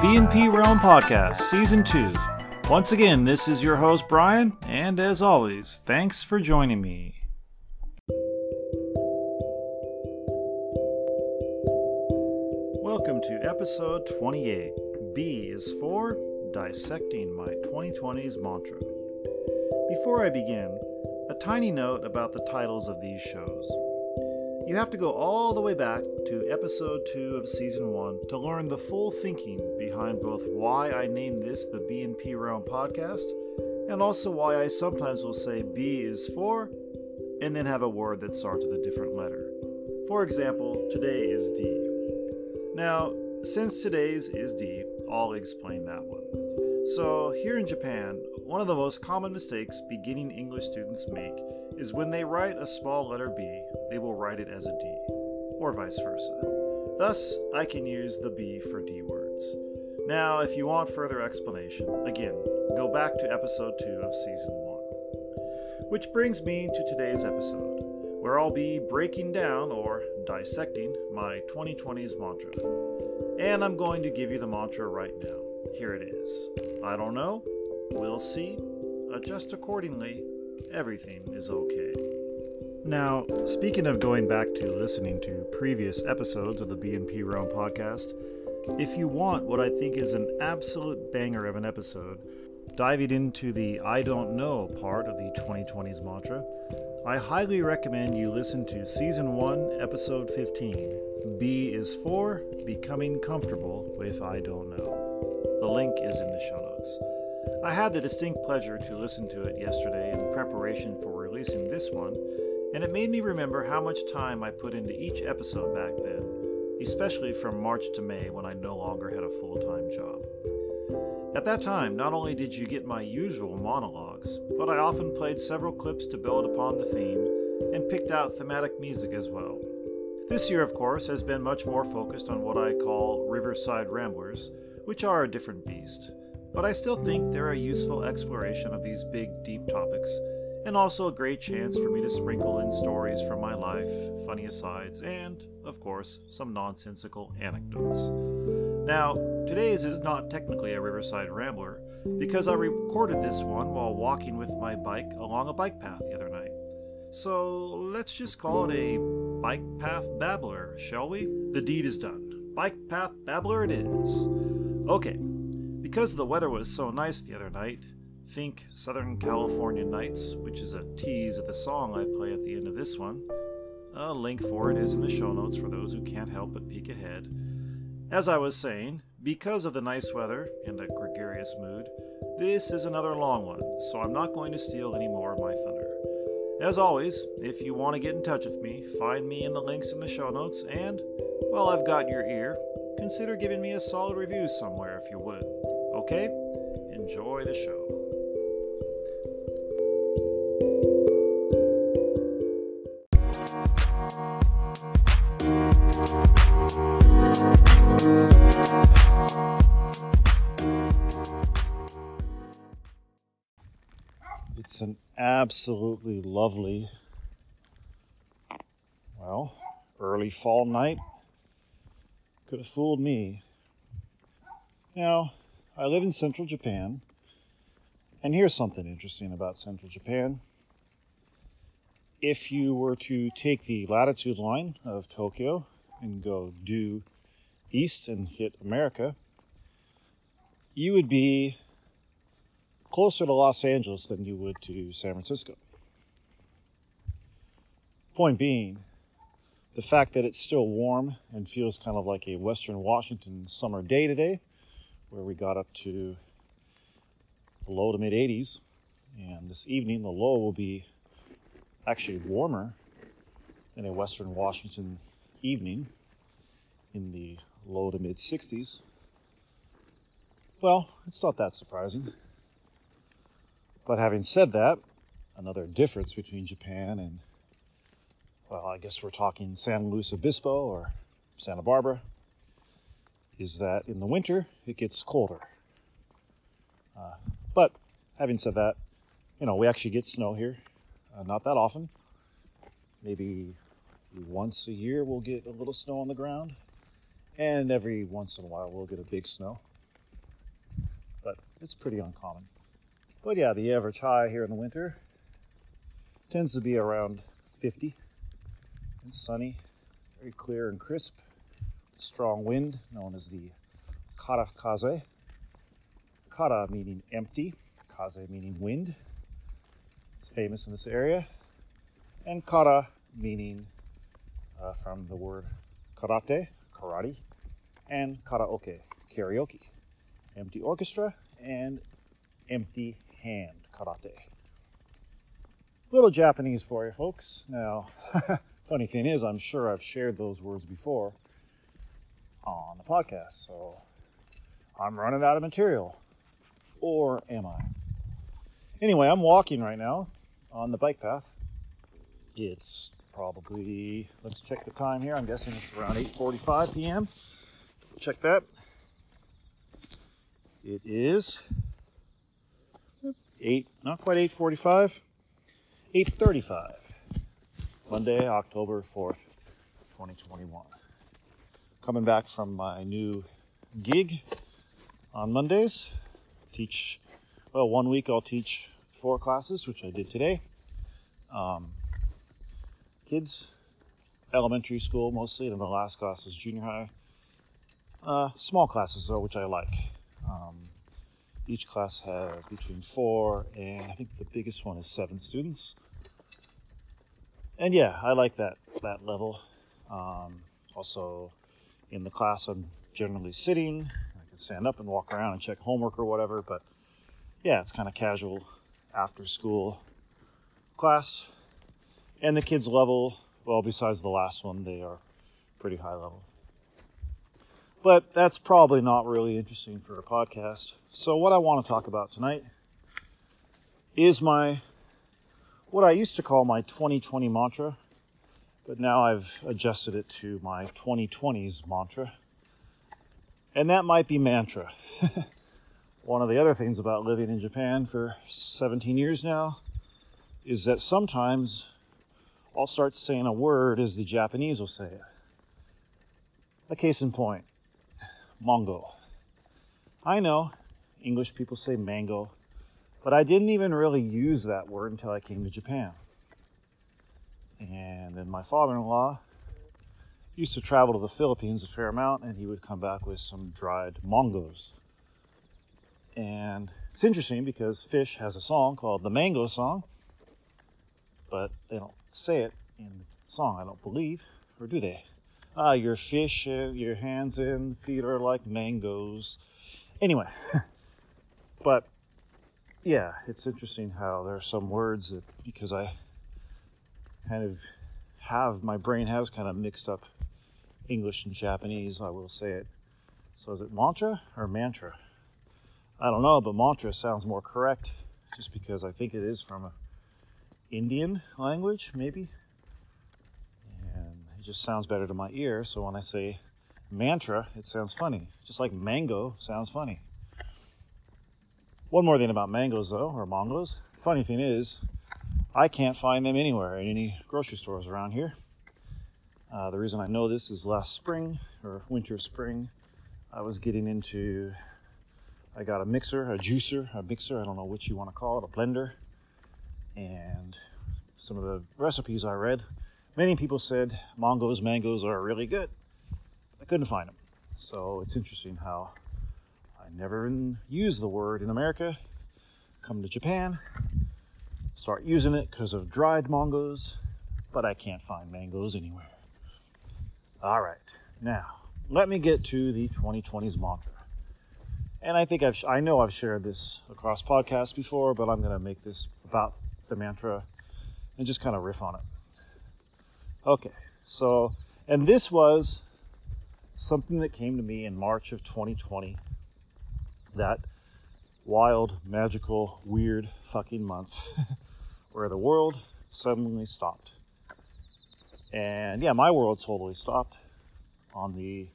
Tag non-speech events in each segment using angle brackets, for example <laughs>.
B&P Realm Podcast, Season 2. Once again, this is your host, Bryan, and as always, thanks for joining me. Welcome to episode 28. B is for Dissecting My 2020s Mantra. Before I begin, a tiny note about the titles of these shows. You have to go all the way back to episode 2 of season 1 to learn the full thinking behind both why I named this the B&P Realm podcast and also why I sometimes will say B is for and then have a word that starts with a different letter. For example, today is D. Now, since today's is D, I'll explain that one. So, here in Japan, one of the most common mistakes beginning English students make is when they write a small letter B, they will write it as a D, or vice versa. Thus, I can use the B for D words. Now, if you want further explanation, again, go back to episode 2 of season 1. Which brings me to today's episode, where I'll be breaking down or dissecting my 2020s mantra. And I'm going to give you the mantra right now. Here it is. I don't know. We'll see. Adjust accordingly. Everything is okay. Now, speaking of going back to listening to previous episodes of the B&P Realm podcast, if you want what I think is an absolute banger of an episode, diving into the I don't know part of the 2020s mantra, I highly recommend you listen to Season 1, Episode 15. B is for Becoming Comfortable with I Don't Know. The link is in the show notes. I had the distinct pleasure to listen to it yesterday in preparation for releasing this one, and it made me remember how much time I put into each episode back then, especially from March to May when I no longer had a full time job. At that time, not only did you get my usual monologues, but I often played several clips to build upon the theme and picked out thematic music as well. This year, of course, has been much more focused on what I call Riverside Ramblers, which are a different beast. But I still think they're a useful exploration of these big, deep topics, and also a great chance for me to sprinkle in stories from my life, funny asides, and, of course, some nonsensical anecdotes. Now, today's is not technically a Riverside Rambler because I recorded this one while walking with my bike along a bike path the other night. So let's just call it a bike path babbler, shall we? The deed is done. Bike path babbler it is. Okay, because the weather was so nice the other night, think Southern California Nights, which is a tease of the song I play at the end of this one. A link for it is in the show notes for those who can't help but peek ahead. As I was saying, because of the nice weather and a gregarious mood, this is another long one, so I'm not going to steal any more of my thunder. As always, if you want to get in touch with me, find me in the links in the show notes, and, while I've got your ear, consider giving me a solid review somewhere if you would. Okay? Enjoy the show. It's an absolutely lovely, well, early fall night. Could have fooled me. Now, I live in central Japan, and here's something interesting about central Japan. If you were to take the latitude line of Tokyo and go due east and hit America, you would be closer to Los Angeles than you would to San Francisco. Point being, the fact that it's still warm and feels kind of like a Western Washington summer day today, where we got up to the low to mid 80s, and this evening the low will be actually warmer than a Western Washington evening in the low to mid 60s. Well, it's not that surprising. But having said that, another difference between Japan and, well, I guess we're talking San Luis Obispo or Santa Barbara, is that in the winter it gets colder. Uh, but having said that, you know, we actually get snow here, uh, not that often. Maybe once a year we'll get a little snow on the ground. and every once in a while we'll get a big snow. But it's pretty uncommon. But yeah, the average high here in the winter tends to be around 50 and sunny, very clear and crisp. Strong wind known as the kara kaze. Kara meaning empty, kaze meaning wind. It's famous in this area. And kara meaning uh, from the word karate, karate, and karaoke, karaoke. Empty orchestra and empty hand, karate. Little Japanese for you folks. Now, <laughs> funny thing is, I'm sure I've shared those words before on the podcast, so I'm running out of material. Or am I? Anyway, I'm walking right now on the bike path. It's probably, let's check the time here. I'm guessing it's around 8.45 p.m. Check that. It is 8, not quite 8.45, 8.35. Monday, October 4th, 2021. Coming back from my new gig on Mondays. Teach, well, one week I'll teach four classes, which I did today. Um, kids, elementary school mostly, and the last class is junior high. Uh, small classes though, which I like. Um, each class has between four and I think the biggest one is seven students. And yeah, I like that that level. Um, also, in the class, I'm generally sitting. I can stand up and walk around and check homework or whatever. But yeah, it's kind of casual after school class. And the kids level, well, besides the last one, they are pretty high level. But that's probably not really interesting for a podcast. So what I want to talk about tonight is my what I used to call my 2020 mantra, but now I've adjusted it to my 2020s mantra. And that might be mantra. <laughs> One of the other things about living in Japan for 17 years now is that sometimes I'll start saying a word as the Japanese will say it. A case in point, mango. I know English people say mango, but I didn't even really use that word until I came to Japan. And then my father in law used to travel to the Philippines a fair amount, and he would come back with some dried mangos. And it's interesting because Phish has a song called the Mango Song, but they don't say it in the song, I don't believe, or do they? Ah, your fish, uh, your hands and feet are like mangoes. Anyway, <laughs> but yeah, it's interesting how there are some words that because I kind of have my brain has kind of mixed up English and Japanese, I will say it. So is it mantra or mantra? I don't know, but mantra sounds more correct just because I think it is from a Indian language, maybe. And it just sounds better to my ear. So when I say mantra, it sounds funny. Just like mango sounds funny. One more thing about mangoes, though, or mangos. Funny thing is, I can't find them anywhere in any grocery stores around here. Uh, the reason I know this is last spring or winter spring, I was getting into. I got a mixer, a juicer, a mixer. I don't know what you want to call it, a blender, and some of the recipes I read. Many people said mangoes, mangoes are really good. I couldn't find them, so it's interesting how I never use the word in America. Come to Japan, start using it because of dried mangoes, but I can't find mangoes anywhere. All right, now let me get to the 2020s mantra. And I think I've, I know I've shared this across podcasts before, but I'm going to make this about the mantra and just kind of riff on it. Okay, so, and this was something that came to me in March of 2020 that wild, magical, weird fucking month <laughs> where the world suddenly stopped. And yeah, my world totally stopped on the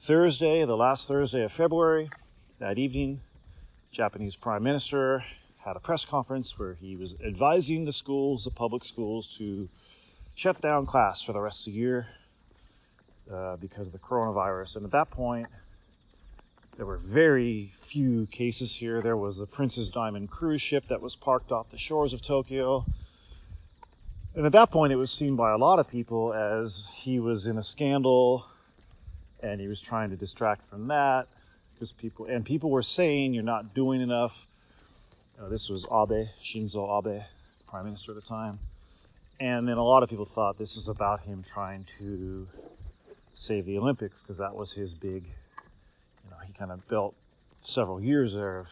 Thursday, the last Thursday of February. That evening, Japanese Prime Minister had a press conference where he was advising the schools, the public schools, to shut down class for the rest of the year uh, because of the coronavirus. And at that point, there were very few cases here. There was the Princess Diamond cruise ship that was parked off the shores of Tokyo. And at that point, it was seen by a lot of people as he was in a scandal and he was trying to distract from that because people and people were saying you're not doing enough. Uh, this was Abe, Shinzo Abe, prime minister at the time. And then a lot of people thought this is about him trying to save the Olympics because that was his big, know, he kind of built several years there of,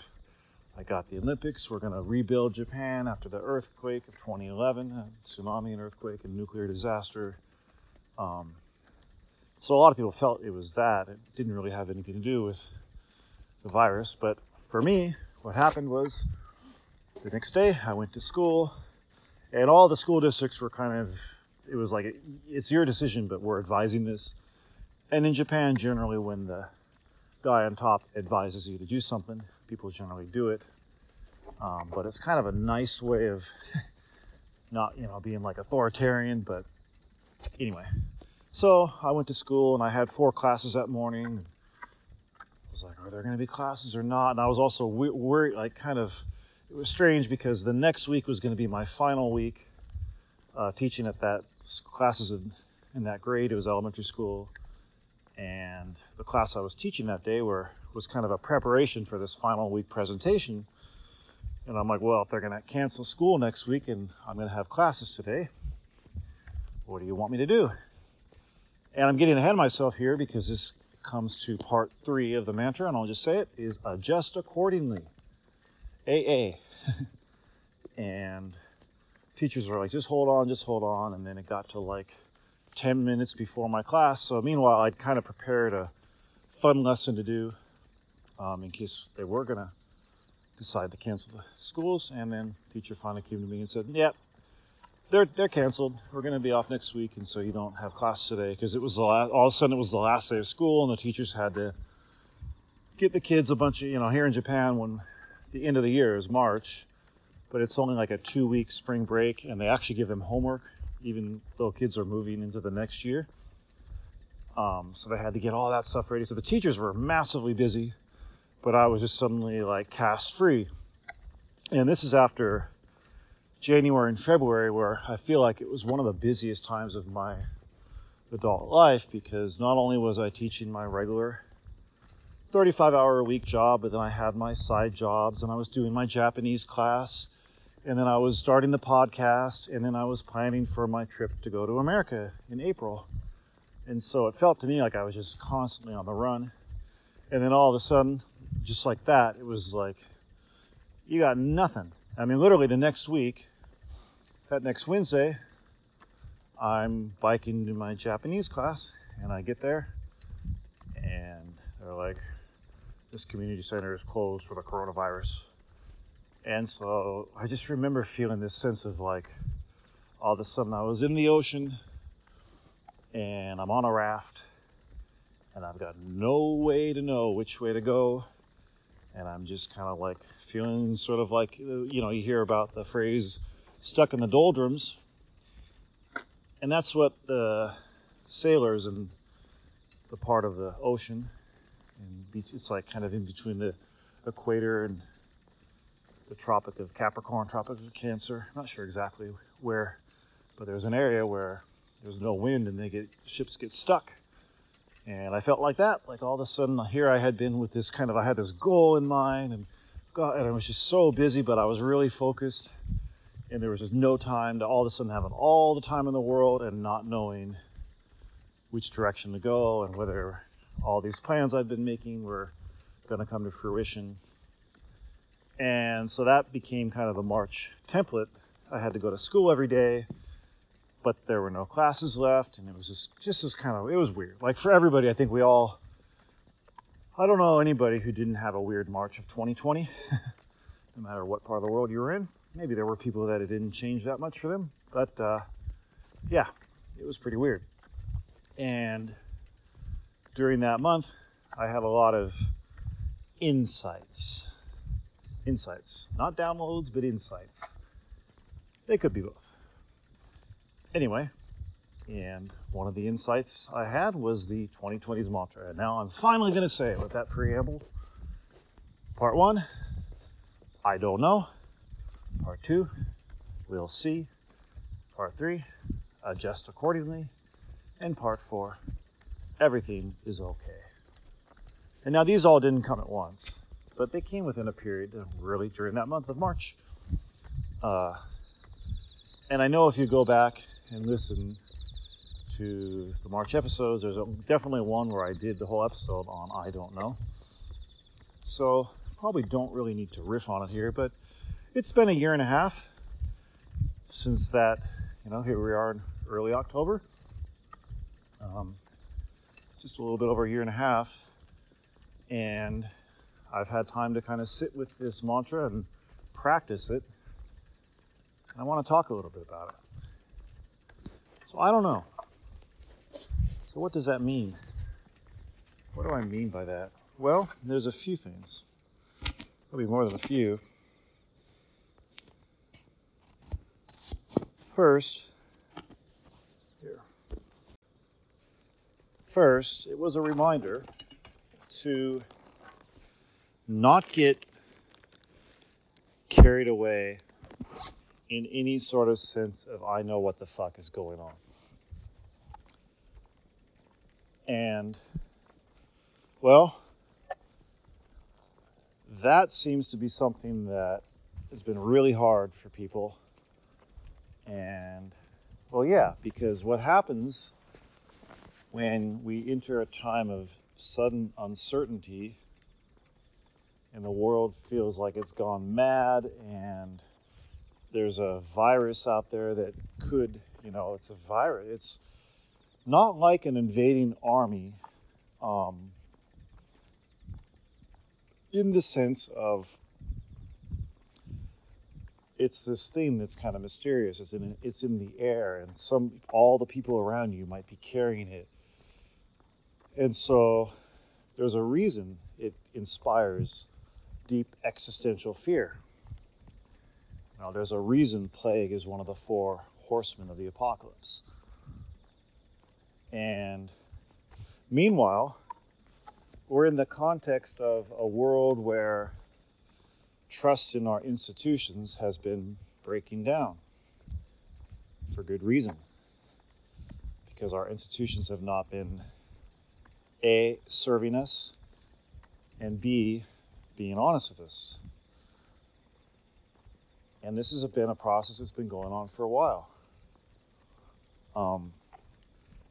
I got the Olympics, we're going to rebuild Japan after the earthquake of 2011, tsunami and earthquake and nuclear disaster. Um, so a lot of people felt it was that. It didn't really have anything to do with the virus. But for me, what happened was the next day I went to school and all the school districts were kind of it was like it's your decision but we're advising this and in japan generally when the guy on top advises you to do something. People generally do it. Um, but it's kind of a nice way of <laughs> not you know being like authoritarian but anyway. So i went to school and i had four classes that morning. I was like are there going to be classes or not? And i was also worried like kind of it was strange because the next week was going to be my final week uh, teaching at that classes in, in that grade. It was elementary school, and the class I was teaching that day were was kind of a preparation for this final week presentation. And I'm like, well, if they're going to cancel school next week and I'm going to have classes today, what do you want me to do? And I'm getting ahead of myself here because this comes to part three of the mantra, and I'll just say it is adjust accordingly. AA. <laughs> and teachers were like, just hold on, just hold on. And then it got to like 10 minutes before my class. So meanwhile, I'd kind of prepared a fun lesson to do um, in case they were going to decide to cancel the schools. And then teacher finally came to me and said, yep, they're, they're canceled. We're going to be off next week. And so you don't have class today because it was the last, all of a sudden it was the last day of school and the teachers had to get the kids a bunch of, you know, here in Japan when the end of the year is March, but it's only like a two week spring break, and they actually give them homework, even though kids are moving into the next year. Um, so they had to get all that stuff ready. So the teachers were massively busy, but I was just suddenly like cast free. And this is after January and February, where I feel like it was one of the busiest times of my adult life because not only was I teaching my regular 35 hour a week job, but then I had my side jobs and I was doing my Japanese class and then I was starting the podcast and then I was planning for my trip to go to America in April. And so it felt to me like I was just constantly on the run. And then all of a sudden, just like that, it was like, you got nothing. I mean, literally the next week, that next Wednesday, I'm biking to my Japanese class and I get there and they're like, this community center is closed for the coronavirus. And so I just remember feeling this sense of like, all of a sudden I was in the ocean and I'm on a raft and I've got no way to know which way to go. And I'm just kind of like feeling sort of like, you know, you hear about the phrase stuck in the doldrums. And that's what the sailors in the part of the ocean and it's like kind of in between the equator and the Tropic of Capricorn, Tropic of Cancer. I'm not sure exactly where, but there's an area where there's no wind and they get ships get stuck. And I felt like that. Like all of a sudden, here I had been with this kind of I had this goal in mind and God, and I was just so busy, but I was really focused. And there was just no time to all of a sudden having all the time in the world and not knowing which direction to go and whether all these plans I've been making were going to come to fruition. And so that became kind of the March template. I had to go to school every day, but there were no classes left, and it was just just as kind of it was weird. Like for everybody, I think we all. I don't know anybody who didn't have a weird March of 2020, <laughs> no matter what part of the world you were in. Maybe there were people that it didn't change that much for them, but uh, yeah, it was pretty weird. And during that month, I had a lot of insights. Insights. Not downloads, but insights. They could be both. Anyway, And one of the insights I had was the 2020s mantra. And now I'm finally going to say it with that preamble. Part one, I don't know. Part two, we'll see. Part three, adjust accordingly. And part four, everything is okay. And now these all didn't come at once, but they came within a period really during that month of March. Uh, and I know if you go back and listen to the March episodes, there's a, definitely one where I did the whole episode on I don't know. So probably don't really need to riff on it here, but it's been a year and a half since that. You know, here we are in early October. Um, just a little bit over a year and a half, and I've had time to kind of sit with this mantra and practice it. And I want to talk a little bit about it. So I don't know. So what does that mean? What do I mean by that? Well, there's a few things. There'll be more than a few. First, here. First, it was a reminder to not get carried away in any sort of sense of I know what the fuck is going on. And, well, that seems to be something that has been really hard for people. And, well, yeah, because what happens when we enter a time of sudden uncertainty and the world feels like it's gone mad and there's a virus out there that could, you know, it's a virus. It's not like an invading army um, in the sense of it's this thing that's kind of mysterious. It's in it's in the air, and some all the people around you might be carrying it, and so there's a reason it inspires deep existential fear. Now, there's a reason plague is one of the four horsemen of the apocalypse. And meanwhile, we're in the context of a world where trust in our institutions has been breaking down for good reason. Because our institutions have not been A, serving us, and B, being honest with us. And this has been a process that's been going on for a while. Um,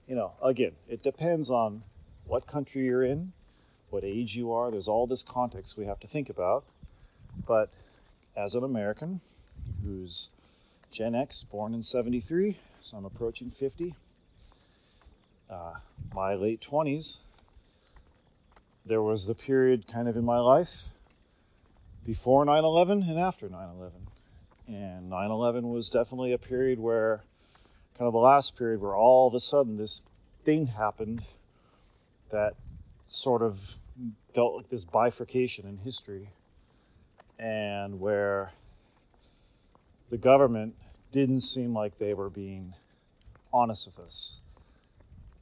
you know, again, it depends on what country you're in, what age you are. There's all this context we have to think about. But as an American who's Gen X, born in 73, so I'm approaching 50, uh, my late 20s, there was the period kind of in my life before 9 11 and after 9 11. And 9 11 was definitely a period where kind of the last period where all of a sudden this thing happened that sort of felt like this bifurcation in history and where the government didn't seem like they were being honest with us.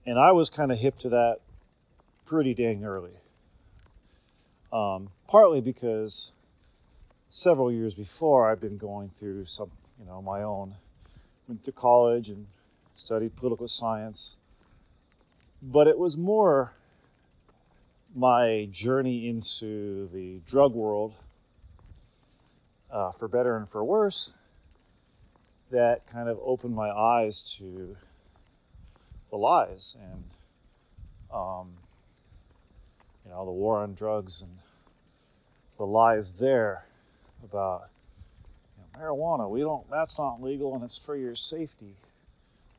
And I was kind of hip to that pretty dang early. Um, partly because several years before I've been going through some, you know, my own went to college and studied political science. But it was more my journey into the drug world, uh, for better and for worse, that kind of opened my eyes to the lies and, um, you know, the war on drugs and the lies there about marijuana, we don't. That's not legal, and it's for your safety.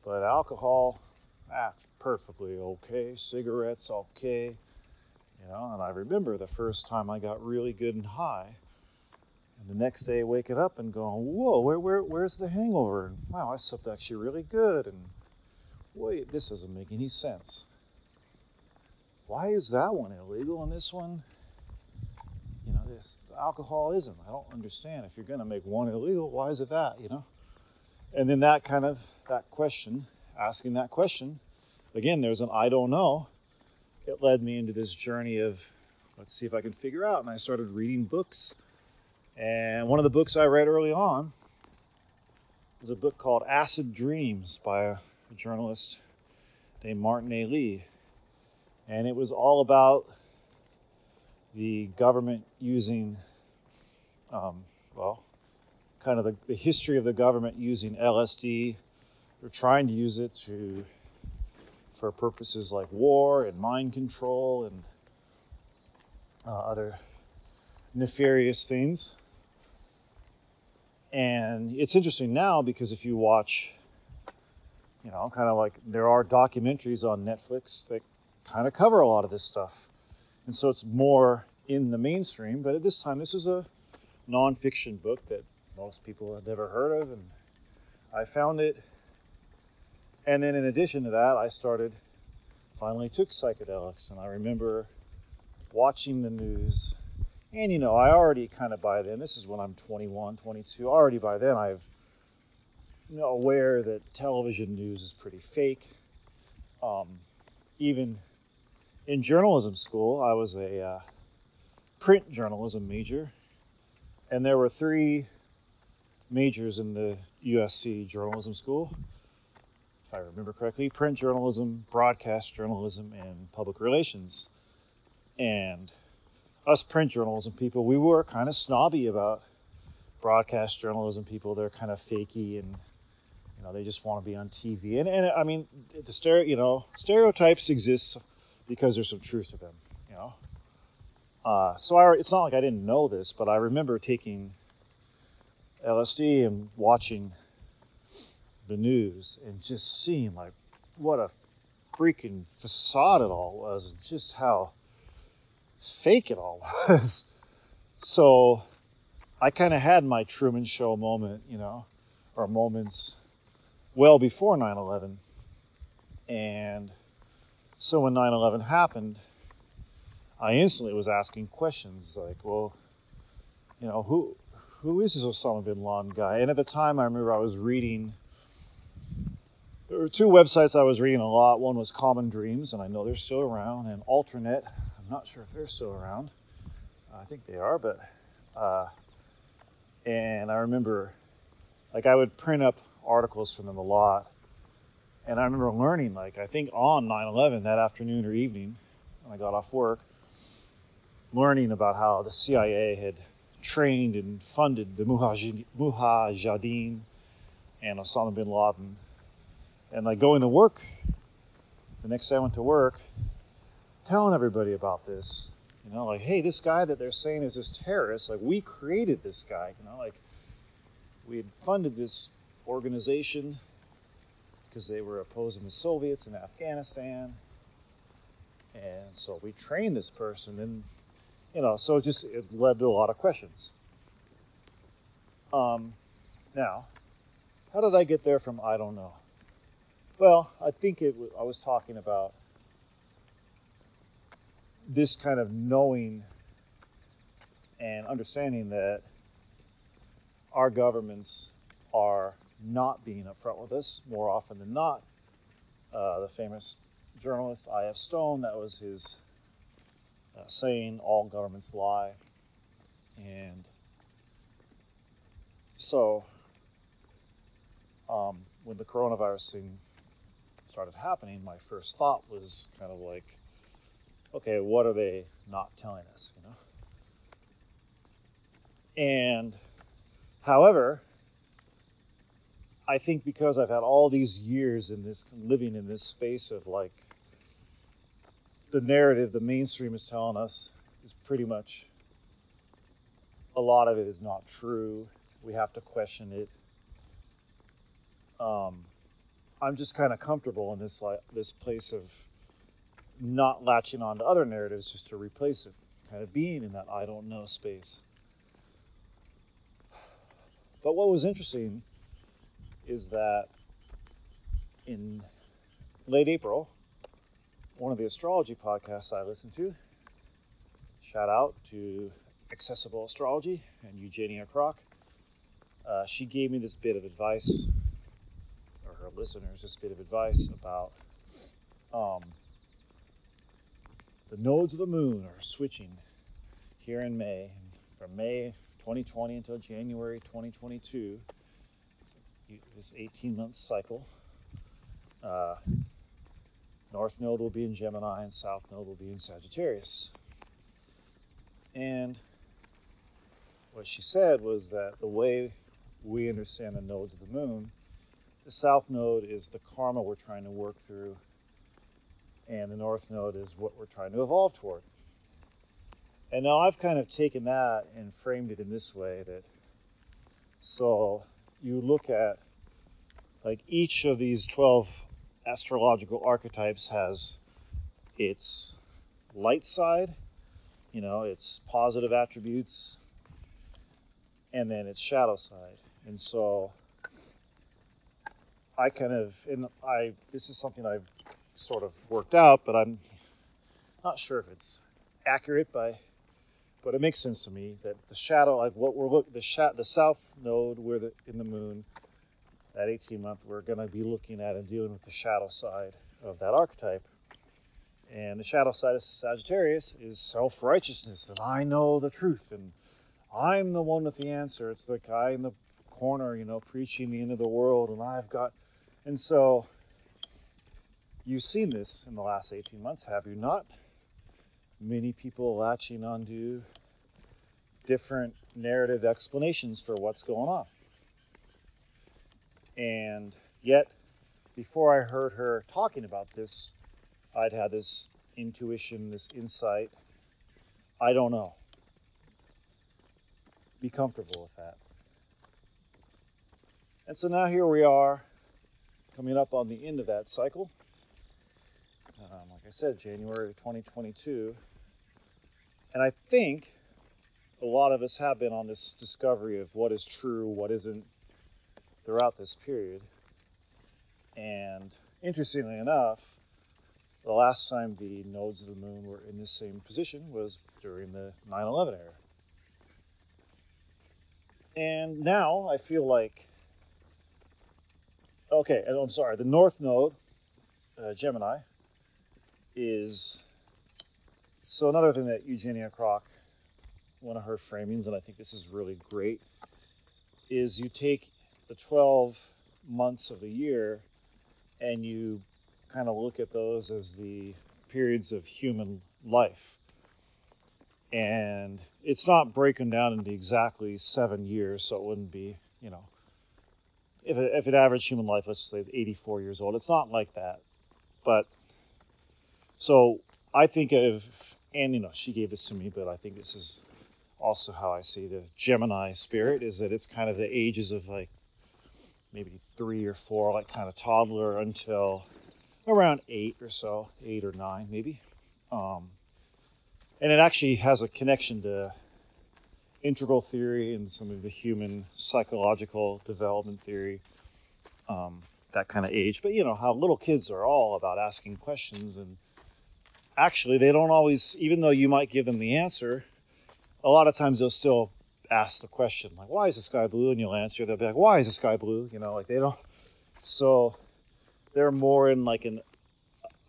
But alcohol, that's perfectly okay. Cigarettes, okay. You know, and I remember the first time I got really good and high, and the next day waking up and going, "Whoa, where, where, where's the hangover?" Wow, I slept actually really good. And wait, this doesn't make any sense. Why is that one illegal and this one you know, this alcoholism. I don't understand. If you're going to make one illegal, why is it that? You know, and then that kind of that question asking that question, again, there's an I don't know. It led me into this journey of let's see if I can figure out. And I started reading books. And one of the books I read early on was a book called Acid Dreams by a, journalist named Martin A. Lee. And it was all about the government using, um, well, kind of the, the history of the government using LSD or trying to use it to for purposes like war and mind control and uh, other nefarious things. And it's interesting now because if you watch, you know, kind of like there are documentaries on Netflix that kind of cover a lot of this stuff. And so it's more in the mainstream, but at this time, this is a nonfiction book that most people had never heard of, and I found it. And then in addition to that, I started, finally took psychedelics, and I remember watching the news. And you know, I already kind of by then, this is when I'm 21, 22, already by then I've you know, aware that television news is pretty fake. Um, even in journalism school, I was a uh, print journalism major, and there were three majors in the USC journalism school, if I remember correctly print journalism, broadcast journalism, and public relations. And us print journalism people, we were kind of snobby about broadcast journalism people. They're kind of fakey and you know they just want to be on TV. And, and I mean the stereo, you know, stereotypes exist because there's some truth to them, you know. Uh, so I, it's not like I didn't know this, but I remember taking LSD and watching the news and just seeing like what a freaking facade it all was, and just how fake it all <laughs> was. so I kind of had my Truman Show moment, you know, or moments well before 9 11. And so when 9 11 happened, I instantly was asking questions like, well, you know, who who is this Osama bin Laden guy? And at the time, I remember I was reading. There were two websites I was reading a lot. One was Common Dreams, and I know they're still around, and AlterNet. I'm not sure if they're still around. I think they are, but. Uh, and I remember, like, I would print up articles from them a lot. And I remember learning, like, I think on 9 11 that afternoon or evening when I got off work, learning about how the CIA had trained and funded the Mujahideen and Osama bin Laden. And like going to work, the next day I went to work, telling everybody about this. You know, like, hey, this guy that they're saying is this terrorist, like, we created this guy. You know, like, we had funded this organization because they were opposing the Soviets in Afghanistan. And so we trained this person, and you know, so it just it led to a lot of questions. Um, now, how did I get there from I don't know? Well, I think it. I was talking about this kind of knowing and understanding that our governments are not being upfront with us more often than not. Uh, the famous journalist I.F. Stone, that was his uh, saying all governments lie. And so, um, when the coronavirus thing started happening, my first thought was kind of like, okay, what are they not telling us, you know? And, however, I think because I've had all these years in this living in this space of like the narrative the mainstream is telling us is pretty much a lot of it is not true. We have to question it. Um, I'm just kind of comfortable in this like this place of not latching on to other narratives just to replace it, kind of being in that I don't know space. But what was interesting is that in late April, one of the astrology podcasts I listened to. Shout out to Accessible Astrology and Eugenia Krok. Uh, she gave me this bit of advice, or her listeners a bit of advice about um, the nodes of the moon are switching here in May. From May 2020 until January 2022, this 18 month cycle. Uh, North node will be in Gemini and South node will be in Sagittarius. And what she said was that the way we understand the nodes of the moon, the South node is the karma we're trying to work through, and the North node is what we're trying to evolve toward. And now I've kind of taken that and framed it in this way that so you look at like each of these 12 astrological archetypes has its light side, you know, its positive attributes, and then its shadow side. And so I kind of, and I, this is something I've sort of worked out, but I'm not sure if it's accurate by, but it makes sense to me that the shadow, like what we're looking, the sha- the south node, where the in the moon, that 18 month, we're going to be looking at and dealing with the shadow side of that archetype. And the shadow side of Sagittarius is self righteousness, and I know the truth, and I'm the one with the answer. It's the guy in the corner, you know, preaching the end of the world, and I've got. And so, you've seen this in the last 18 months, have you not? Many people latching onto different narrative explanations for what's going on. And yet, before I heard her talking about this, I'd had this intuition, this insight. I don't know. Be comfortable with that. And so now here we are, coming up on the end of that cycle. Um, like I said, January 2022. And I think a lot of us have been on this discovery of what is true, what isn't, throughout this period. And interestingly enough, the last time the nodes of the moon were in the same position was during the 9 11 era. And now I feel like, okay, I'm sorry, the north node, uh, Gemini, is. So another thing that Eugenia Krok, one of her framings, and I think this is really great, is you take the 12 months of the year and you kind of look at those as the periods of human life. And it's not breaking down into exactly seven years, so it wouldn't be, you know, if, if an average human life, let's say, is 84 years old, it's not like that. But so I think of, and you know, she gave this to me, but I think this is also how I see the Gemini spirit is that it's kind of the ages of like maybe three or four, like kind of toddler, until around eight or so, eight or nine maybe. Um, and it actually has a connection to integral theory and some of the human psychological development theory, um, that kind of age. But you know how little kids are all about asking questions, and actually they don't always, even though you might give them the answer, a lot of times they'll still ask the question like why is the sky blue? And you'll answer. They'll be like why is the sky blue? You know like they don't. So they're more in like an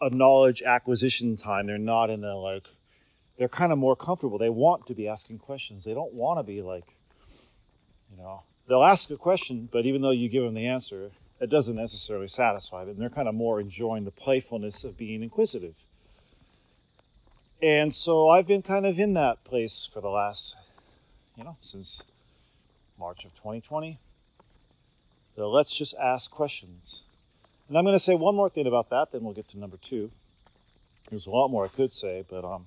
a knowledge acquisition time. They're not in a like they're kind of more comfortable. They want to be asking questions. They don't want to be like you know they'll ask a question but even though you give them the answer it doesn't necessarily satisfy them. They're kind of more enjoying the playfulness of being inquisitive and so I've been kind of in that place for the last you know, since March of 2020. So let's just ask questions. And I'm going to say one more thing about that, then we'll get to number two. There's a lot more I could say, but um,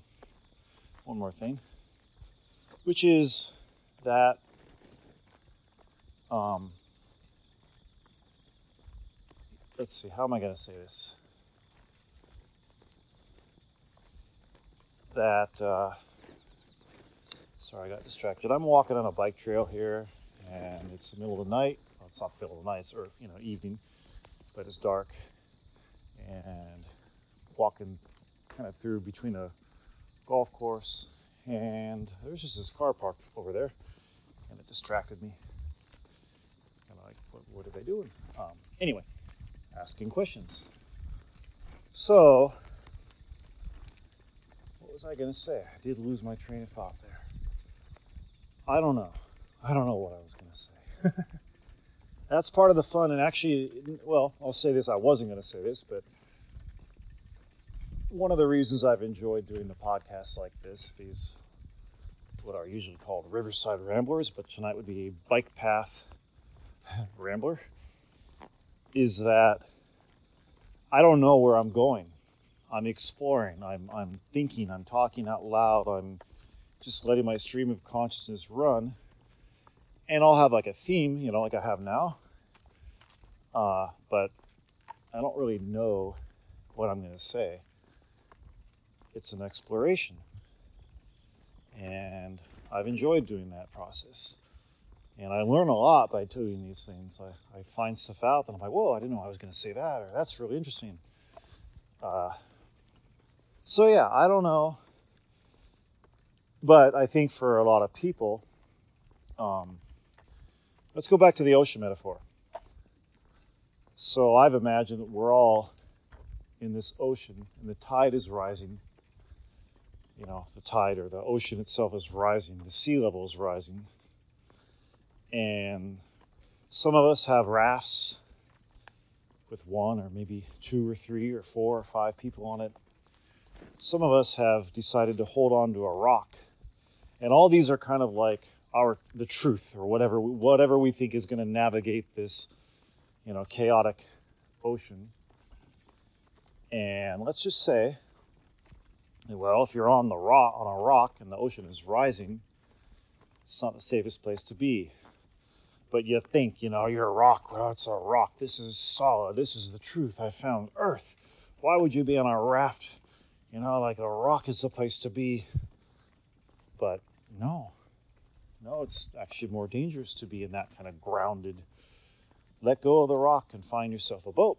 one more thing, which is that um, let's see, how am I going to say this? That uh, Sorry, I got distracted. I'm walking on a bike trail here, and it's the middle of the night. Well, it's not the middle of the night, or you know evening, but it's dark, and walking kind of through between a golf course, and there's just this car parked over there, and it distracted me. Kind of like, what, what are they doing? Um, anyway, asking questions. So, was I going to say? I did lose my train of thought there. I don't know. I don't know what I was going to say. <laughs> That's part of the fun, and actually, well, I'll say this. I wasn't going to say this, but one of the reasons I've enjoyed doing the podcasts like this, these what are usually called Riverside Babblers, but tonight would be a bike path <laughs> babbler, is that I don't know where I'm going. I'm exploring. I'm, I'm thinking. I'm talking out loud. I'm just letting my stream of consciousness run. And I'll have like a theme, you know, like I have now. Uh, but I don't really know what I'm going to say. It's an exploration. And I've enjoyed doing that process. And I learn a lot by doing these things. I, I find stuff out that I'm like, whoa, I didn't know I was going to say that, or that's really interesting. Uh, so, yeah, I don't know. But I think for a lot of people, um, let's go back to the ocean metaphor. So I've imagined that we're all in this ocean and the tide is rising. You know, the tide or the ocean itself is rising, the sea level is rising and some of us have rafts with one or maybe two or three or four or five people on it. Some of us have decided to hold on to a rock. And all these are kind of like our the truth or whatever whatever we think is going to navigate this, you know, chaotic ocean. And let's just say well, if you're on the rock on a rock and the ocean is rising, it's not the safest place to be but you think, you know, you're a rock. Well, it's a rock. This is solid. This is the truth. I found Earth. Why would you be on a raft? You know, like a rock is the place to be. But no, no, it's actually more dangerous to be in that kind of grounded. Let go of the rock and find yourself a boat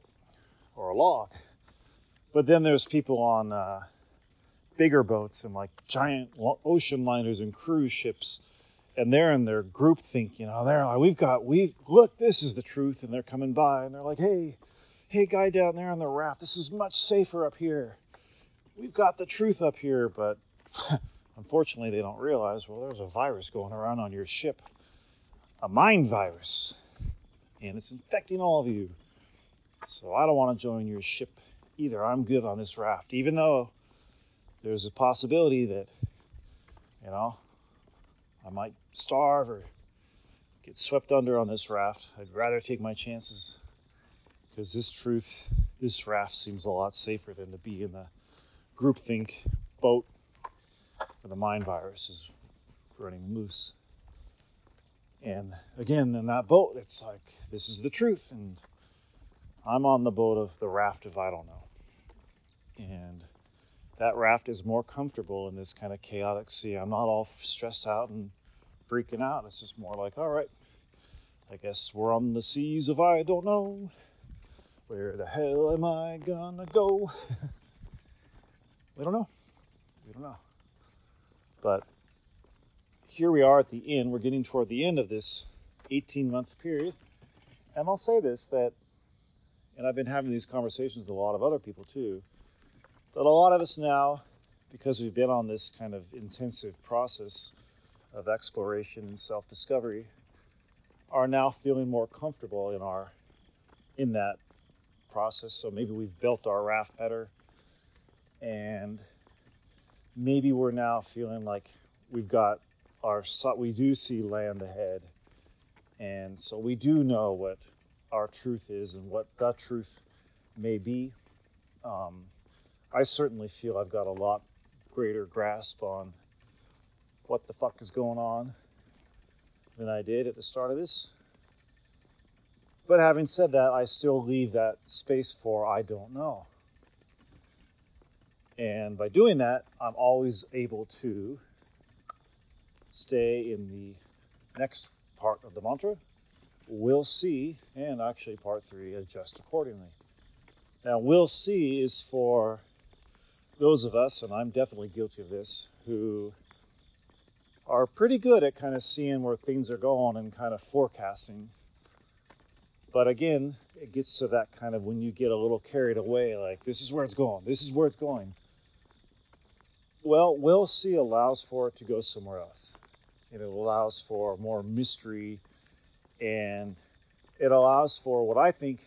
or a log. But then there's people on uh, bigger boats and like giant ocean liners and cruise ships and they're in their group think, you know, they're like, we've got, we've, look, this is the truth. And they're coming by and they're like, hey, hey, guy down there on the raft, this is much safer up here. We've got the truth up here. But <laughs> unfortunately, they don't realize, well, there's a virus going around on your ship, a mind virus, and it's infecting all of you. So I don't want to join your ship either. I'm good on this raft, even though there's a possibility that, you know, I might starve or get swept under on this raft. I'd rather take my chances because this truth, this raft seems a lot safer than to be in the groupthink boat where the mind virus is running loose. And again, in that boat, it's like, this is the truth. And I'm on the boat of the raft of I don't know. And that raft is more comfortable in this kind of chaotic sea. I'm not all stressed out and freaking out. It's just more like, all right, I guess we're on the seas of I don't know. Where the hell am I gonna go? <laughs> we don't know. We don't know. But here we are at the end. We're getting toward the end of this 18 month period. And I'll say this that, and I've been having these conversations with a lot of other people too that a lot of us now, because we've been on this kind of intensive process of exploration and self-discovery, are now feeling more comfortable in our in that process. So maybe we've built our raft better, and maybe we're now feeling like we've got our we do see land ahead, and so we do know what our truth is and what that truth may be. Um, I certainly feel I've got a lot greater grasp on what the fuck is going on than I did at the start of this. But having said that, I still leave that space for I don't know. And by doing that, I'm always able to stay in the next part of the mantra. We'll see, and actually part three, adjust accordingly. Now, we'll see is for those of us, and I'm definitely guilty of this, who are pretty good at kind of seeing where things are going and kind of forecasting. But again, it gets to that kind of when you get a little carried away, like this is where it's going, this is where it's going. Well, we'll see allows for it to go somewhere else. It allows for more mystery and it allows for what I think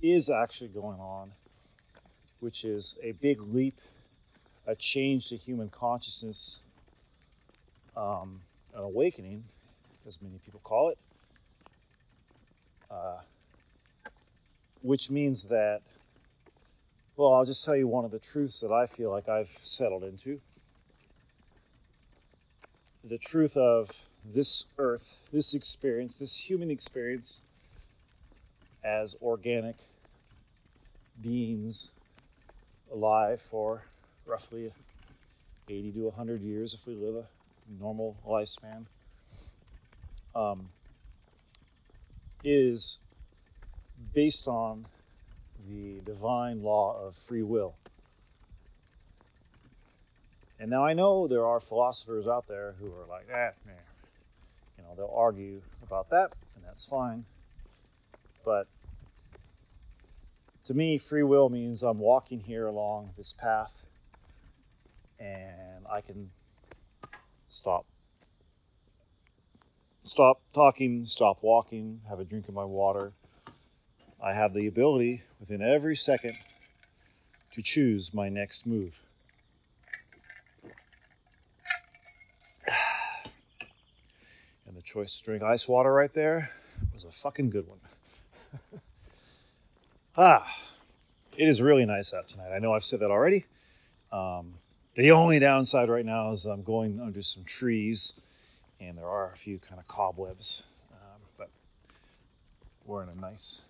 is actually going on, which is a big leap, a change to human consciousness, um, an awakening, as many people call it, uh, which means that, well, I'll just tell you one of the truths that I feel like I've settled into. The truth of this earth, this experience, this human experience as organic beings alive for roughly 80 to 100 years if we live a normal lifespan, um, is based on the divine law of free will. And now I know there are philosophers out there who are like, ah, man, you know, they'll argue about that, and that's fine. But to me, free will means I'm walking here along this path and I can stop. Stop talking, stop walking, have a drink of my water. I have the ability within every second to choose my next move. And the choice to drink ice water right there was a fucking good one. <laughs> ah, it is really nice out tonight. I know I've said that already. Um, the only downside right now is I'm going under some trees, and there are a few kind of cobwebs. Um, but we're in a nice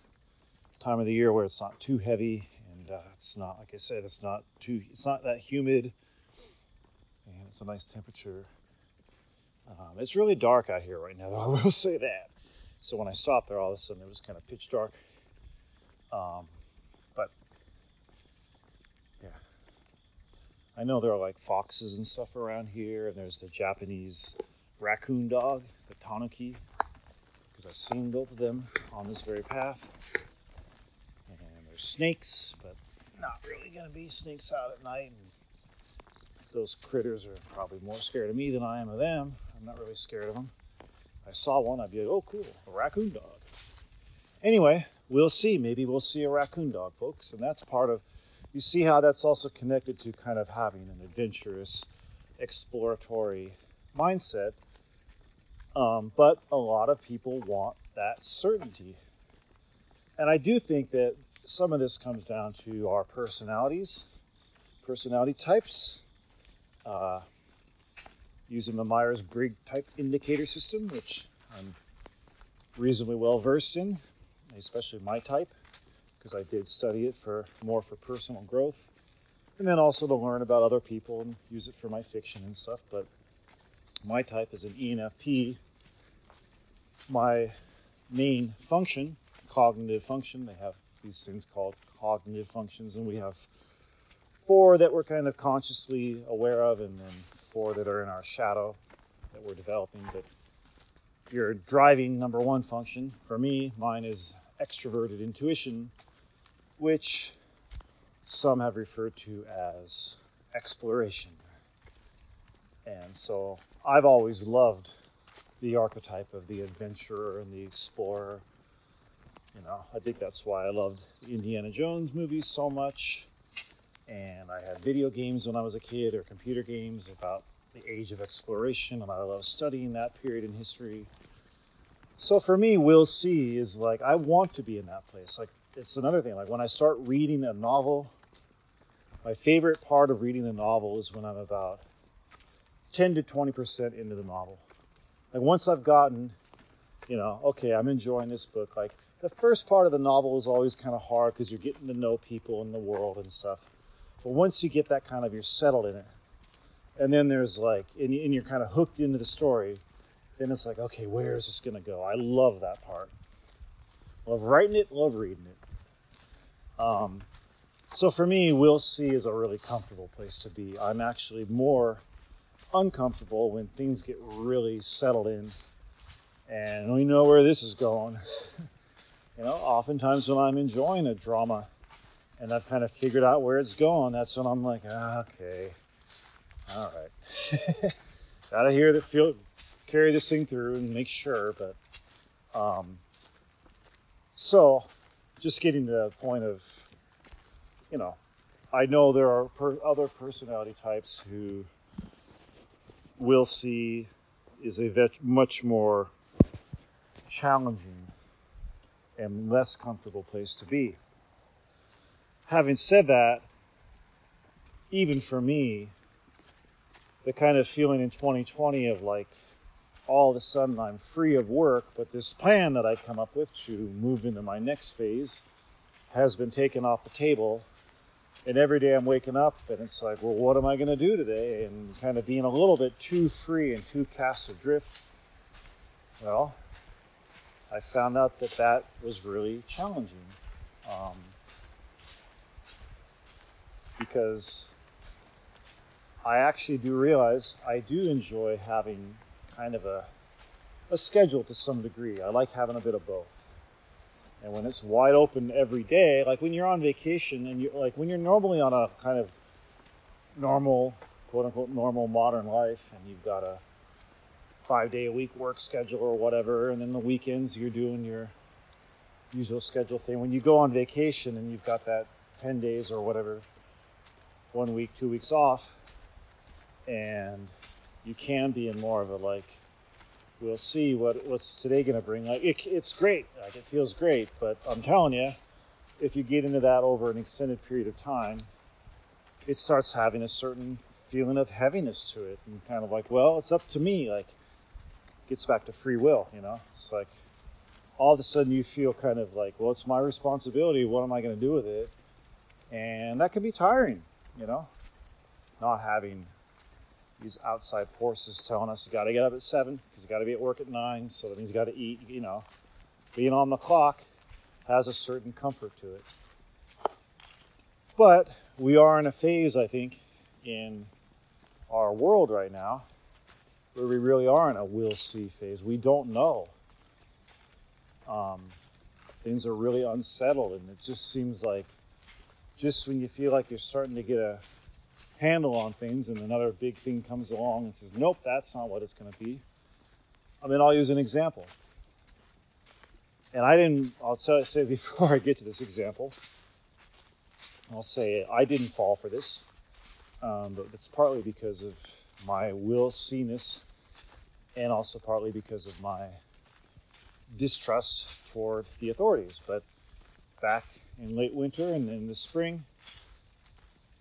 time of the year where it's not too heavy, and uh, it's not, like I said, it's not too, it's not that humid, and it's a nice temperature. Um, it's really dark out here right now, though. <laughs> I will say that. So when I stopped there, all of a sudden it was kind of pitch dark. Um, but yeah, I know there are like foxes and stuff around here, and there's the Japanese raccoon dog, the tanuki, because I've seen both of them on this very path. And there's snakes, but not really going to be snakes out at night. And those critters are probably more scared of me than I am of them. I'm not really scared of them. I saw one, I'd be like, oh, cool, a raccoon dog. Anyway, we'll see. Maybe we'll see a raccoon dog, folks. And that's part of, you see how that's also connected to kind of having an adventurous, exploratory mindset. Um, but a lot of people want that certainty. And I do think that some of this comes down to our personalities, personality types. Uh, using the Myers Briggs type indicator system, which I'm reasonably well versed in, especially my type, because I did study it for more for personal growth, and then also to learn about other people and use it for my fiction and stuff. But my type is an ENFP. My main function, cognitive function, they have these things called cognitive functions, and we have four that we're kind of consciously aware of, and then four that are in our shadow that we're developing. But your driving number one function, for me, mine is extroverted intuition, which some have referred to as exploration. And so I've always loved the archetype of the adventurer and the explorer. You know, I think that's why I loved the Indiana Jones movies so much and I had video games when I was a kid or computer games about the age of exploration, and I love studying that period in history. So for me, we'll see is like I want to be in that place. Like it's another thing. Like when I start reading a novel, my favorite part of reading a novel is when I'm about 10 to 20 percent into the novel. Like once I've gotten, you know, okay, I'm enjoying this book. Like the first part of the novel is always kind of hard because you're getting to know people in the world and stuff. But once you get that kind of, you're settled in it. And then there's like, and you're kind of hooked into the story. Then it's like, okay, where is this going to go? I love that part. Love writing it, love reading it. Um, so for me, We'll See is a really comfortable place to be. I'm actually more uncomfortable when things get really settled in and we know where this is going. <laughs> You know, oftentimes when I'm enjoying a drama and I've kind of figured out where it's going, that's when I'm like, ah, okay, all right, <laughs> gotta hear the feel, carry this thing through and make sure. But um, so, just getting to the point of, you know, I know there are per- other personality types who will see is a vet- much more challenging and less comfortable place to be. Having said that, even for me, the kind of feeling in 2020 of like all of a sudden I'm free of work, but this plan that I've come up with to move into my next phase has been taken off the table. And every day I'm waking up and it's like, well, what am I going to do today? And kind of being a little bit too free and too cast adrift. Well, I found out that that was really challenging. Um, because I actually do realize I do enjoy having kind of a, a schedule to some degree. I like having a bit of both. And when it's wide open every day, like when you're on vacation and you like when you're normally on a kind of normal, quote unquote, normal modern life, and you've got a five day a week work schedule or whatever, and then the weekends you're doing your usual schedule thing. When you go on vacation and you've got that 10 days or whatever, one week, two weeks off, and you can be in more of a like, we'll see what what's today going to bring. Like it, it's great, like it feels great, but I'm telling you, if you get into that over an extended period of time, it starts having a certain feeling of heaviness to it, and kind of like, well, it's up to me. Like gets back to free will, you know. It's like all of a sudden you feel kind of like, well, it's my responsibility. What am I going to do with it? And that can be tiring, you know, not having these outside forces telling us you got to get up at seven because you got to be at work at nine, so that means you got to eat. You know, being on the clock has a certain comfort to it. But we are in a phase, I think, in our world right now where we really are in a we'll see phase. We don't know. Um, things are really unsettled, and it just seems like just when you feel like you're starting to get a handle on things, and another big thing comes along and says, "Nope, that's not what it's going to be." I mean, I'll use an example, and I didn't. I'll say <laughs> before I get to this example, I'll say I didn't fall for this, um, but it's partly because of my will see-ness and also partly because of my distrust toward the authorities. But back in late winter and in the spring,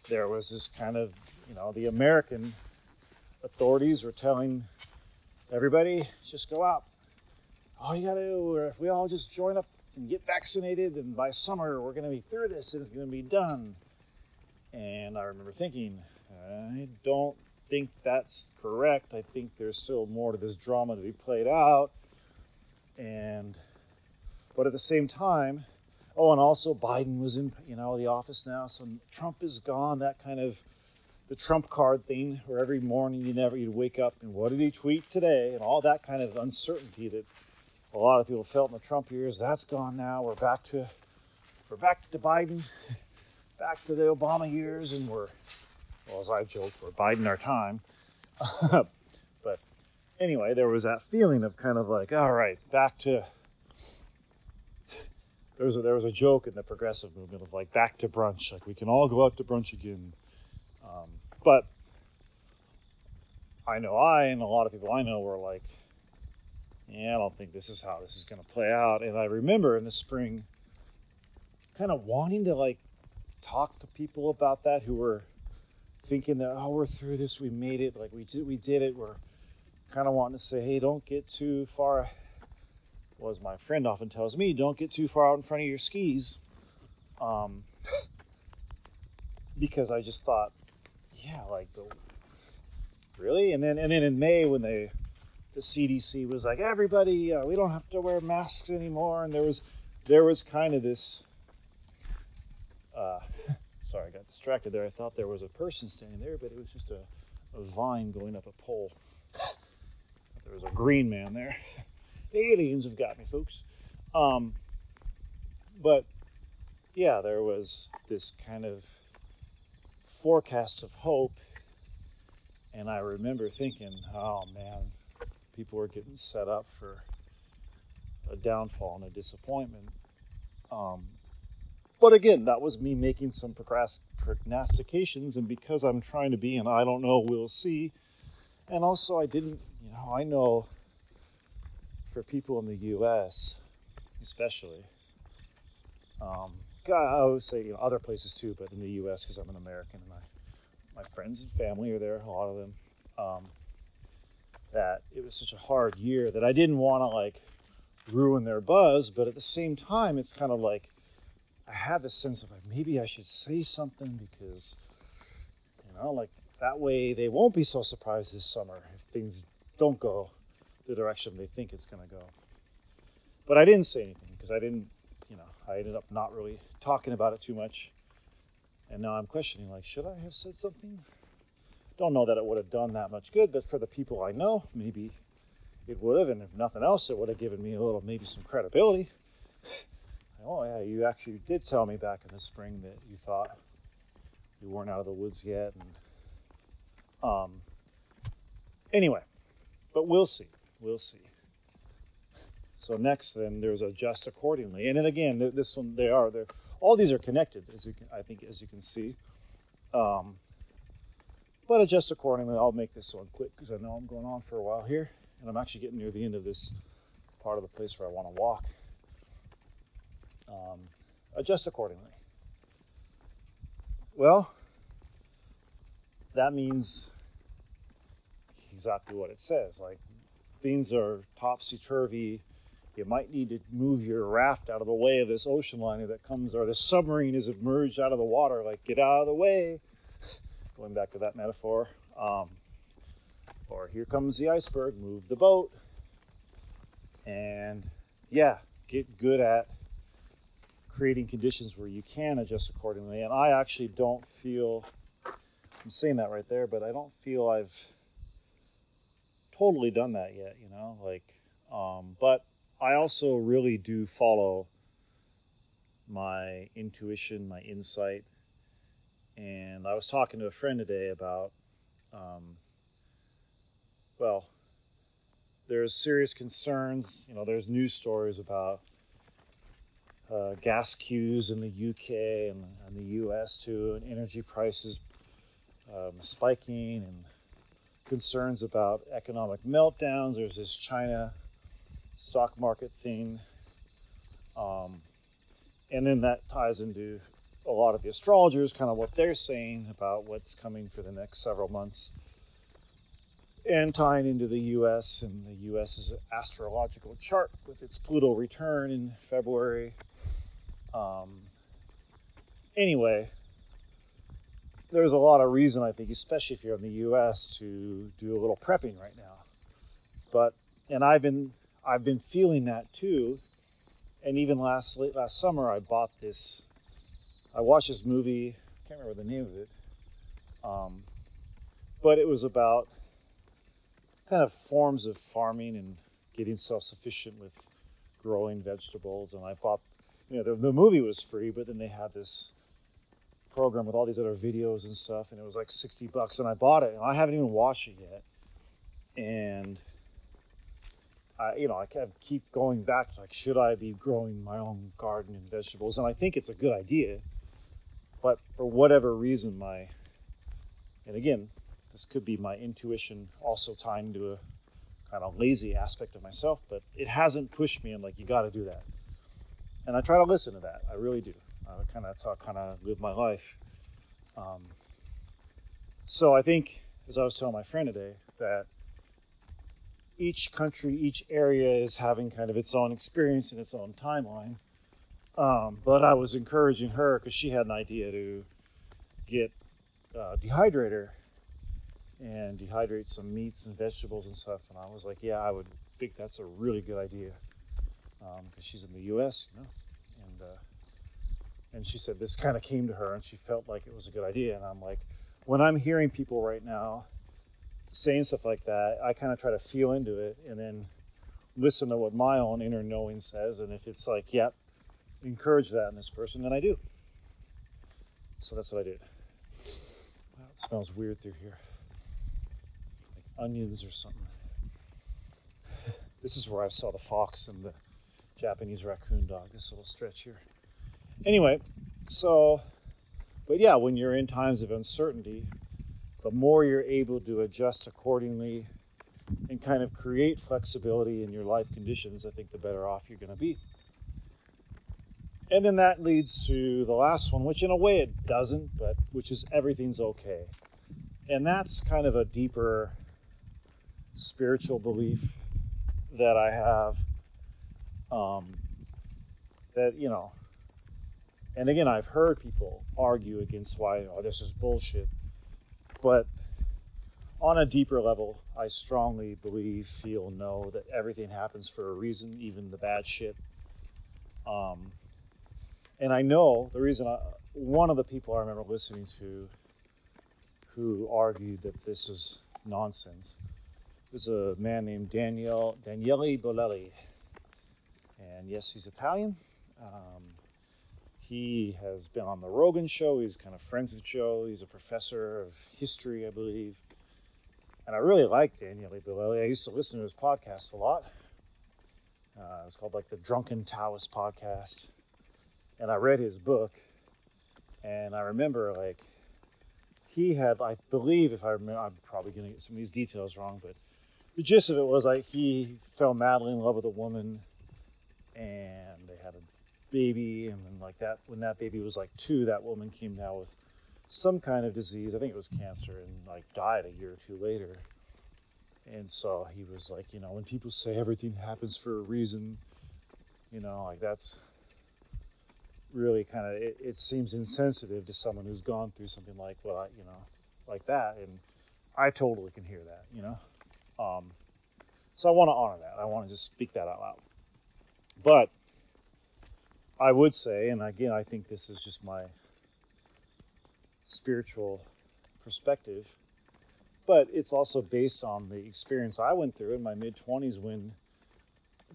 there was this kind of, you know, the American authorities were telling everybody, just go out. All you got to do, or if we all just join up and get vaccinated, and by summer we're going to be through this and it's going to be done. And I remember thinking, I don't think that's correct. I think there's still more to this drama to be played out. And but at the same time, oh, and also Biden was in you know the office now, so Trump is gone. That kind of the Trump card thing, where every morning you never you'd wake up and what did he tweet today, and all that kind of uncertainty that a lot of people felt in the Trump years. That's gone now. We're back to we're back to Biden, back to the Obama years, and we're well, as I joked, we're biding our time. <laughs> but anyway, there was that feeling of kind of like, all right, back to. There was a, there was a joke in the progressive movement of like back to brunch, like we can all go out to brunch again. Um, but I know I and a lot of people I know were like, yeah, I don't think this is how this is going to play out. And I remember in the spring, kind of wanting to like talk to people about that who were thinking that oh we're through this, we made it, like we did we did it. We're kind of wanting to say, hey, don't get too far. Well, as my friend often tells me, don't get too far out in front of your skis. Um, because I just thought, yeah, like really, and then and then in May when they the CDC was like, everybody, uh, we don't have to wear masks anymore, and there was there was kind of this. Uh, <laughs> sorry, I got distracted there. I thought there was a person standing there, but it was just a, a vine going up a pole. There was a green man there. <laughs> The aliens have got me, folks. Um, but yeah, there was this kind of forecast of hope, and I remember thinking, oh man, people were getting set up for a downfall and a disappointment. Um, but again, that was me making some prognostications, and because I'm trying to be and I don't know, we'll see. And also, I didn't, you know, I know for people in the U.S., especially, um, I would say you know other places too, but in the U.S. because I'm an American and my my friends and family are there, a lot of them. Um, that it was such a hard year that I didn't want to like ruin their buzz, but at the same time, it's kind of like I had this sense of like maybe I should say something because you know like that way they won't be so surprised this summer if things don't go the direction they think it's going to go. But I didn't say anything because I didn't, you know, I ended up not really talking about it too much. And now I'm questioning like should I have said something? Don't know that it would have done that much good, but for the people I know, maybe it would have, and if nothing else, it would have given me a little, maybe some credibility. Oh yeah, you actually did tell me back in the spring that you thought you weren't out of the woods yet, and um, anyway, but we'll see, we'll see. So next, then there's adjust accordingly, and then again, this one they are they all these are connected, as you can, I think, as you can see. Um, but adjust accordingly. I'll make this one quick because I know I'm going on for a while here, and I'm actually getting near the end of this part of the place where I want to walk um, adjust accordingly. Well, that means exactly what it says. Like things are topsy turvy. You might need to move your raft out of the way of this ocean liner that comes, or the submarine is emerged out of the water. Like get out of the way. Going back to that metaphor. Um, or here comes the iceberg. Move the boat. And yeah, get good at creating conditions where you can adjust accordingly. And I actually don't feel, I'm saying that right there, but I don't feel I've totally done that yet, you know, like, um, but I also really do follow my intuition, my insight. And I was talking to a friend today about, um, well, there's serious concerns. You know, there's news stories about uh, gas queues in the UK and, and, the US too, and energy prices um, spiking, and concerns about economic meltdowns. There's this China stock market thing. Um, and then that ties into a lot of the astrologers, kind of what they're saying about what's coming for the next several months. And tying into the U.S. and the U.S.'s astrological chart with its Pluto return in February, um, anyway, there's a lot of reason I think, especially if you're in the U.S., to do a little prepping right now. But and I've been I've been feeling that too. And even last late last summer, I bought this. I watched this movie. I can't remember the name of it. Um, but it was about kind of forms of farming and getting self-sufficient with growing vegetables. And I bought you know, the, the movie was free, but then they had this program with all these other videos and stuff, and it was like 60 bucks, and I bought it, and I haven't even watched it yet. And I, you know, I keep going back like, should I be growing my own garden and vegetables? And I think it's a good idea, but for whatever reason, my, and again, this could be my intuition also tying to a kind of lazy aspect of myself, but it hasn't pushed me and like, you got to do that and I try to listen to that. I really do. Uh, kind of that's how I kind of live my life. Um, so I think, as I was telling my friend today, that each country, each area is having kind of its own experience and its own timeline. Um, but I was encouraging her because she had an idea to get a dehydrator and dehydrate some meats and vegetables and stuff. And I was like, yeah, I would think that's a really good idea because um, she's in the U.S., you know, and uh, and she said this kind of came to her and she felt like it was a good idea. And I'm like, when I'm hearing people right now saying stuff like that, I kind of try to feel into it and then listen to what my own inner knowing says. And if it's like, yep, encourage that in this person, then I do. So that's what I did. Wow, it smells weird through here. Like onions or something. This is where I saw the fox and the Japanese raccoon dog, this little stretch here. Anyway, so, but yeah, when you're in times of uncertainty, the more you're able to adjust accordingly and kind of create flexibility in your life conditions, I think the better off you're going to be. And then that leads to the last one, which in a way it doesn't, but which is everything's okay. And that's kind of a deeper spiritual belief that I have. Um, that, you know, and again, I've heard people argue against why, oh, this is bullshit. But on a deeper level, I strongly believe, feel, know that everything happens for a reason, even the bad shit. Um, and I know the reason I, one of the people I remember listening to who argued that this is nonsense was a man named Daniel Daniele Bolelli. And yes, he's Italian. Um, he has been on the Rogan show. He's kind of friends with Joe. He's a professor of history, I believe. And I really like Daniele Bolelli. I used to listen to his podcast a lot. Uh, it's called like the Drunken Taoist podcast and I read his book, and I remember like he had, I believe, if I remember, I'm probably going to get some of these details wrong, but the gist of it was like he fell madly in love with a woman, and they had a baby, and then like that, when that baby was like two, that woman came down with some kind of disease. I think it was cancer, and like died a year or two later. And so he was like, you know, when people say everything happens for a reason, you know, like that's really kind of it, it, seems insensitive to someone who's gone through something like well I, you know like that and I totally can hear that you know um, so I want to honor that I want to just speak that out loud but I would say and again I think this is just my spiritual perspective but it's also based on the experience I went through in my mid 20s when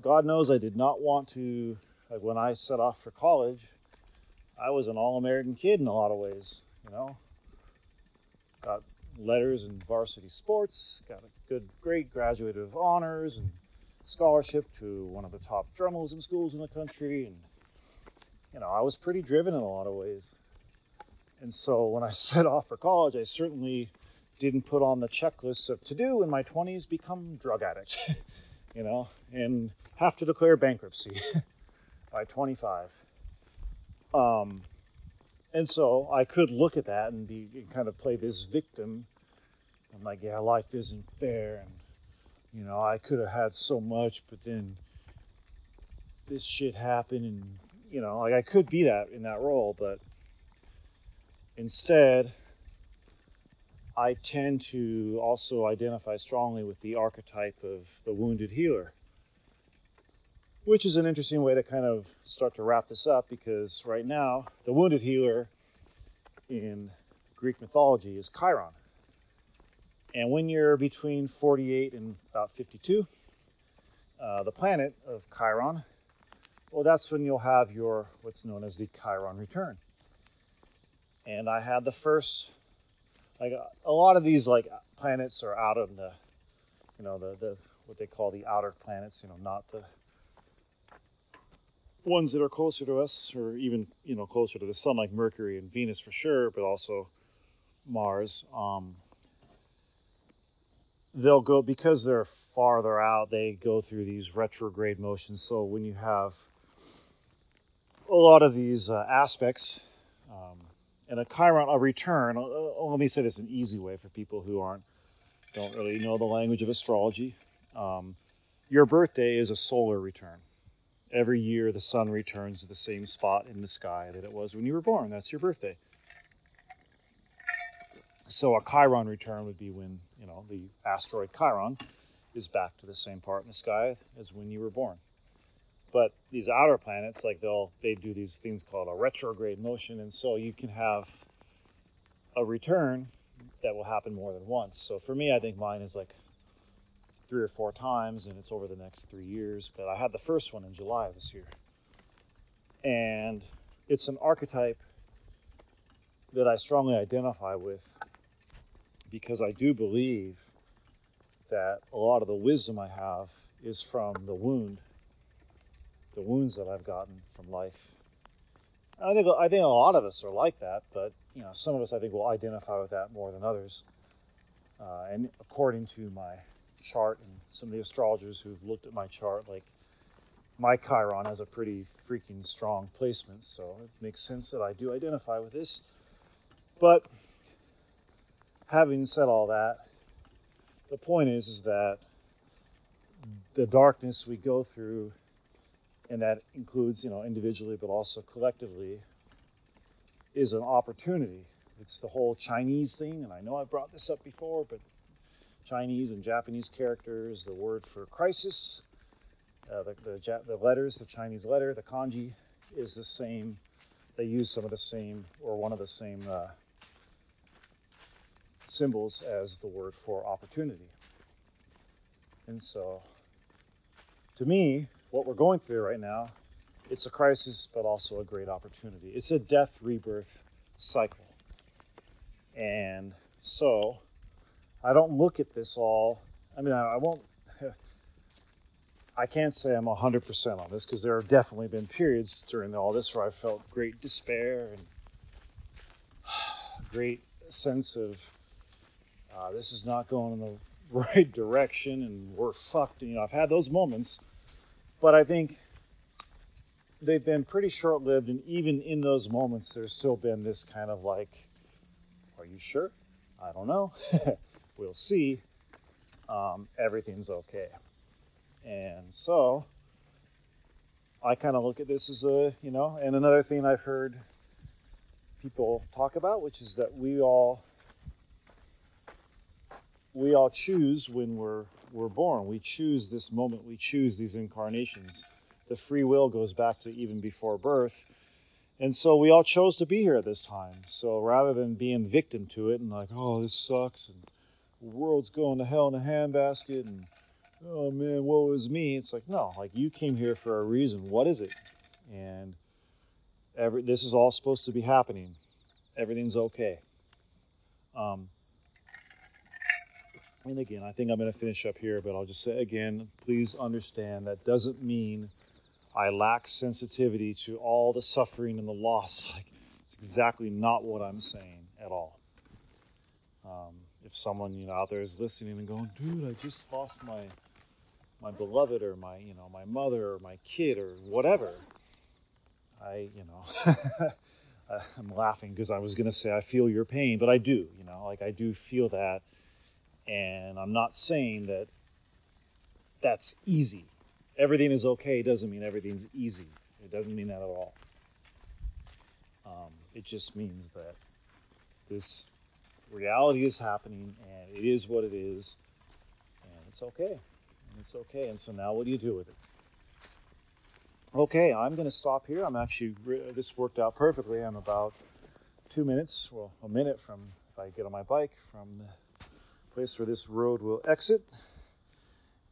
God knows I did not want to like when I set off for college I was an all-American kid in a lot of ways. You know, got letters in varsity sports, got a good, great graduate of honors and scholarship to one of the top journalism schools in the country, and you know, I was pretty driven in a lot of ways. And so when I <laughs> set off for college, I certainly didn't put on the checklist of to do in my 20s become drug addict, <laughs> you know, and have to declare bankruptcy <laughs> by 25. Um, and so I could look at that and be and kind of play this victim. I'm like, yeah, life isn't fair, and you know, I could have had so much, but then this shit happened, and you know, like I could be that in that role, but instead, I tend to also identify strongly with the archetype of the wounded healer which is an interesting way to kind of start to wrap this up because right now the wounded healer in Greek mythology is Chiron. And when you're between 48 and about 52, uh, the planet of Chiron, well, that's when you'll have your what's known as the Chiron return. And I had the first, like a lot of these like planets are out of the, you know, the the what they call the outer planets, you know, not the ones that are closer to us, or even you know closer to the sun, like Mercury and Venus for sure, but also Mars. Um, they'll go because they're farther out. They go through these retrograde motions. So when you have a lot of these uh, aspects, um, and a Chiron, a return. Uh, uh, let me say this an easy way for people who aren't don't really know the language of astrology. Um, your birthday is a solar return every year the sun returns to the same spot in the sky that it was when you were born. That's your birthday. So a Chiron return would be when, you know, the asteroid Chiron is back to the same part in the sky as when you were born. But these outer planets, like they'll they do these things called a retrograde motion, and so you can have a return that will happen more than once. So for me, I think mine is like three or four times, and it's over the next three years. But I had the first one in July this year. And it's an archetype that I strongly identify with because I do believe that a lot of the wisdom I have is from the wound, the wounds that I've gotten from life. I think I think a lot of us are like that, but you know, some of us I think will identify with that more than others. Uh, and according to my chart and some of the astrologers who've looked at my chart, like my Chiron has a pretty freaking strong placement, so it makes sense that I do identify with this. But having said all that, the point is is that the darkness we go through and that includes you know individually but also collectively is an opportunity. It's the whole chinese thing and i know I've brought this up before but chinese and japanese characters the word for crisis uh, the, the, the letters the chinese letter the kanji is the same. They use some of the same or one of the same uh, symbols as the word for opportunity. And so to me, what we're going through right now, it's a crisis, but also a great opportunity. It's a death rebirth cycle. And so I don't look at this all, I mean, I, I won't, <laughs> I can't say I'm 100% on this because there have definitely been periods during all this where I felt great despair and <sighs> great sense of uh, this is not going in the <laughs> right direction and we're fucked. You know, I've had those moments, but I think they've been pretty short lived. And even in those moments, there's still been this kind of like, are you sure? I don't know. <laughs> we'll see. Um, everything's okay. And so I kind of look at this as a, you know, and another thing I've heard people talk about, which is that we all we all choose when we're we're born. We choose this moment. We choose these incarnations. The free will goes back to even before birth. And so we all chose to be here at this time. So rather than being victim to it and like, oh, this sucks and the world's going to hell in a handbasket and oh man, woe is me. It's like, no, like you came here for a reason. What is it? And every this is all supposed to be happening. Everything's okay. Um, and again, I think I'm going to finish up here, but I'll just say again, please understand that doesn't mean I lack sensitivity to all the suffering and the loss. <laughs> Like, it's exactly not what I'm saying at all. Um, if someone you know out there is listening and going, dude, I just lost my my beloved or my you know my mother or my kid or whatever, I you know. <laughs> I'm laughing because I was going to say I feel your pain, but I do, you know, like I do feel that and I'm not saying that that's easy. Everything is okay doesn't mean everything's easy. It doesn't mean that at all. Um, it just means that this reality is happening and it is what it is and it's okay. And it's okay. And so now what do you do with it? Okay, I'm going to stop here. I'm actually, this worked out perfectly. I'm about two minutes, well, a minute from, if I get on my bike, from place where this road will exit.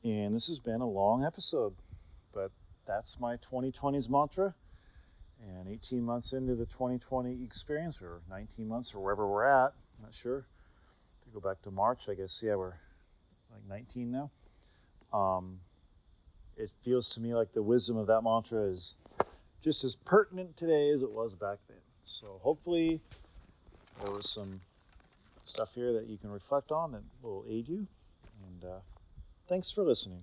And this has been a long episode, but that's my 2020s mantra. And 18 months into the 2020 experience, or 19 months, or wherever we're at, I'm not sure. To go back to March, I guess, yeah, we're like 19 now. Um, it feels to me like the wisdom of that mantra is just as pertinent today as it was back then. So hopefully there was some stuff here that you can reflect on that will aid you. And uh, thanks for listening.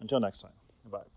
Until next time. Bye.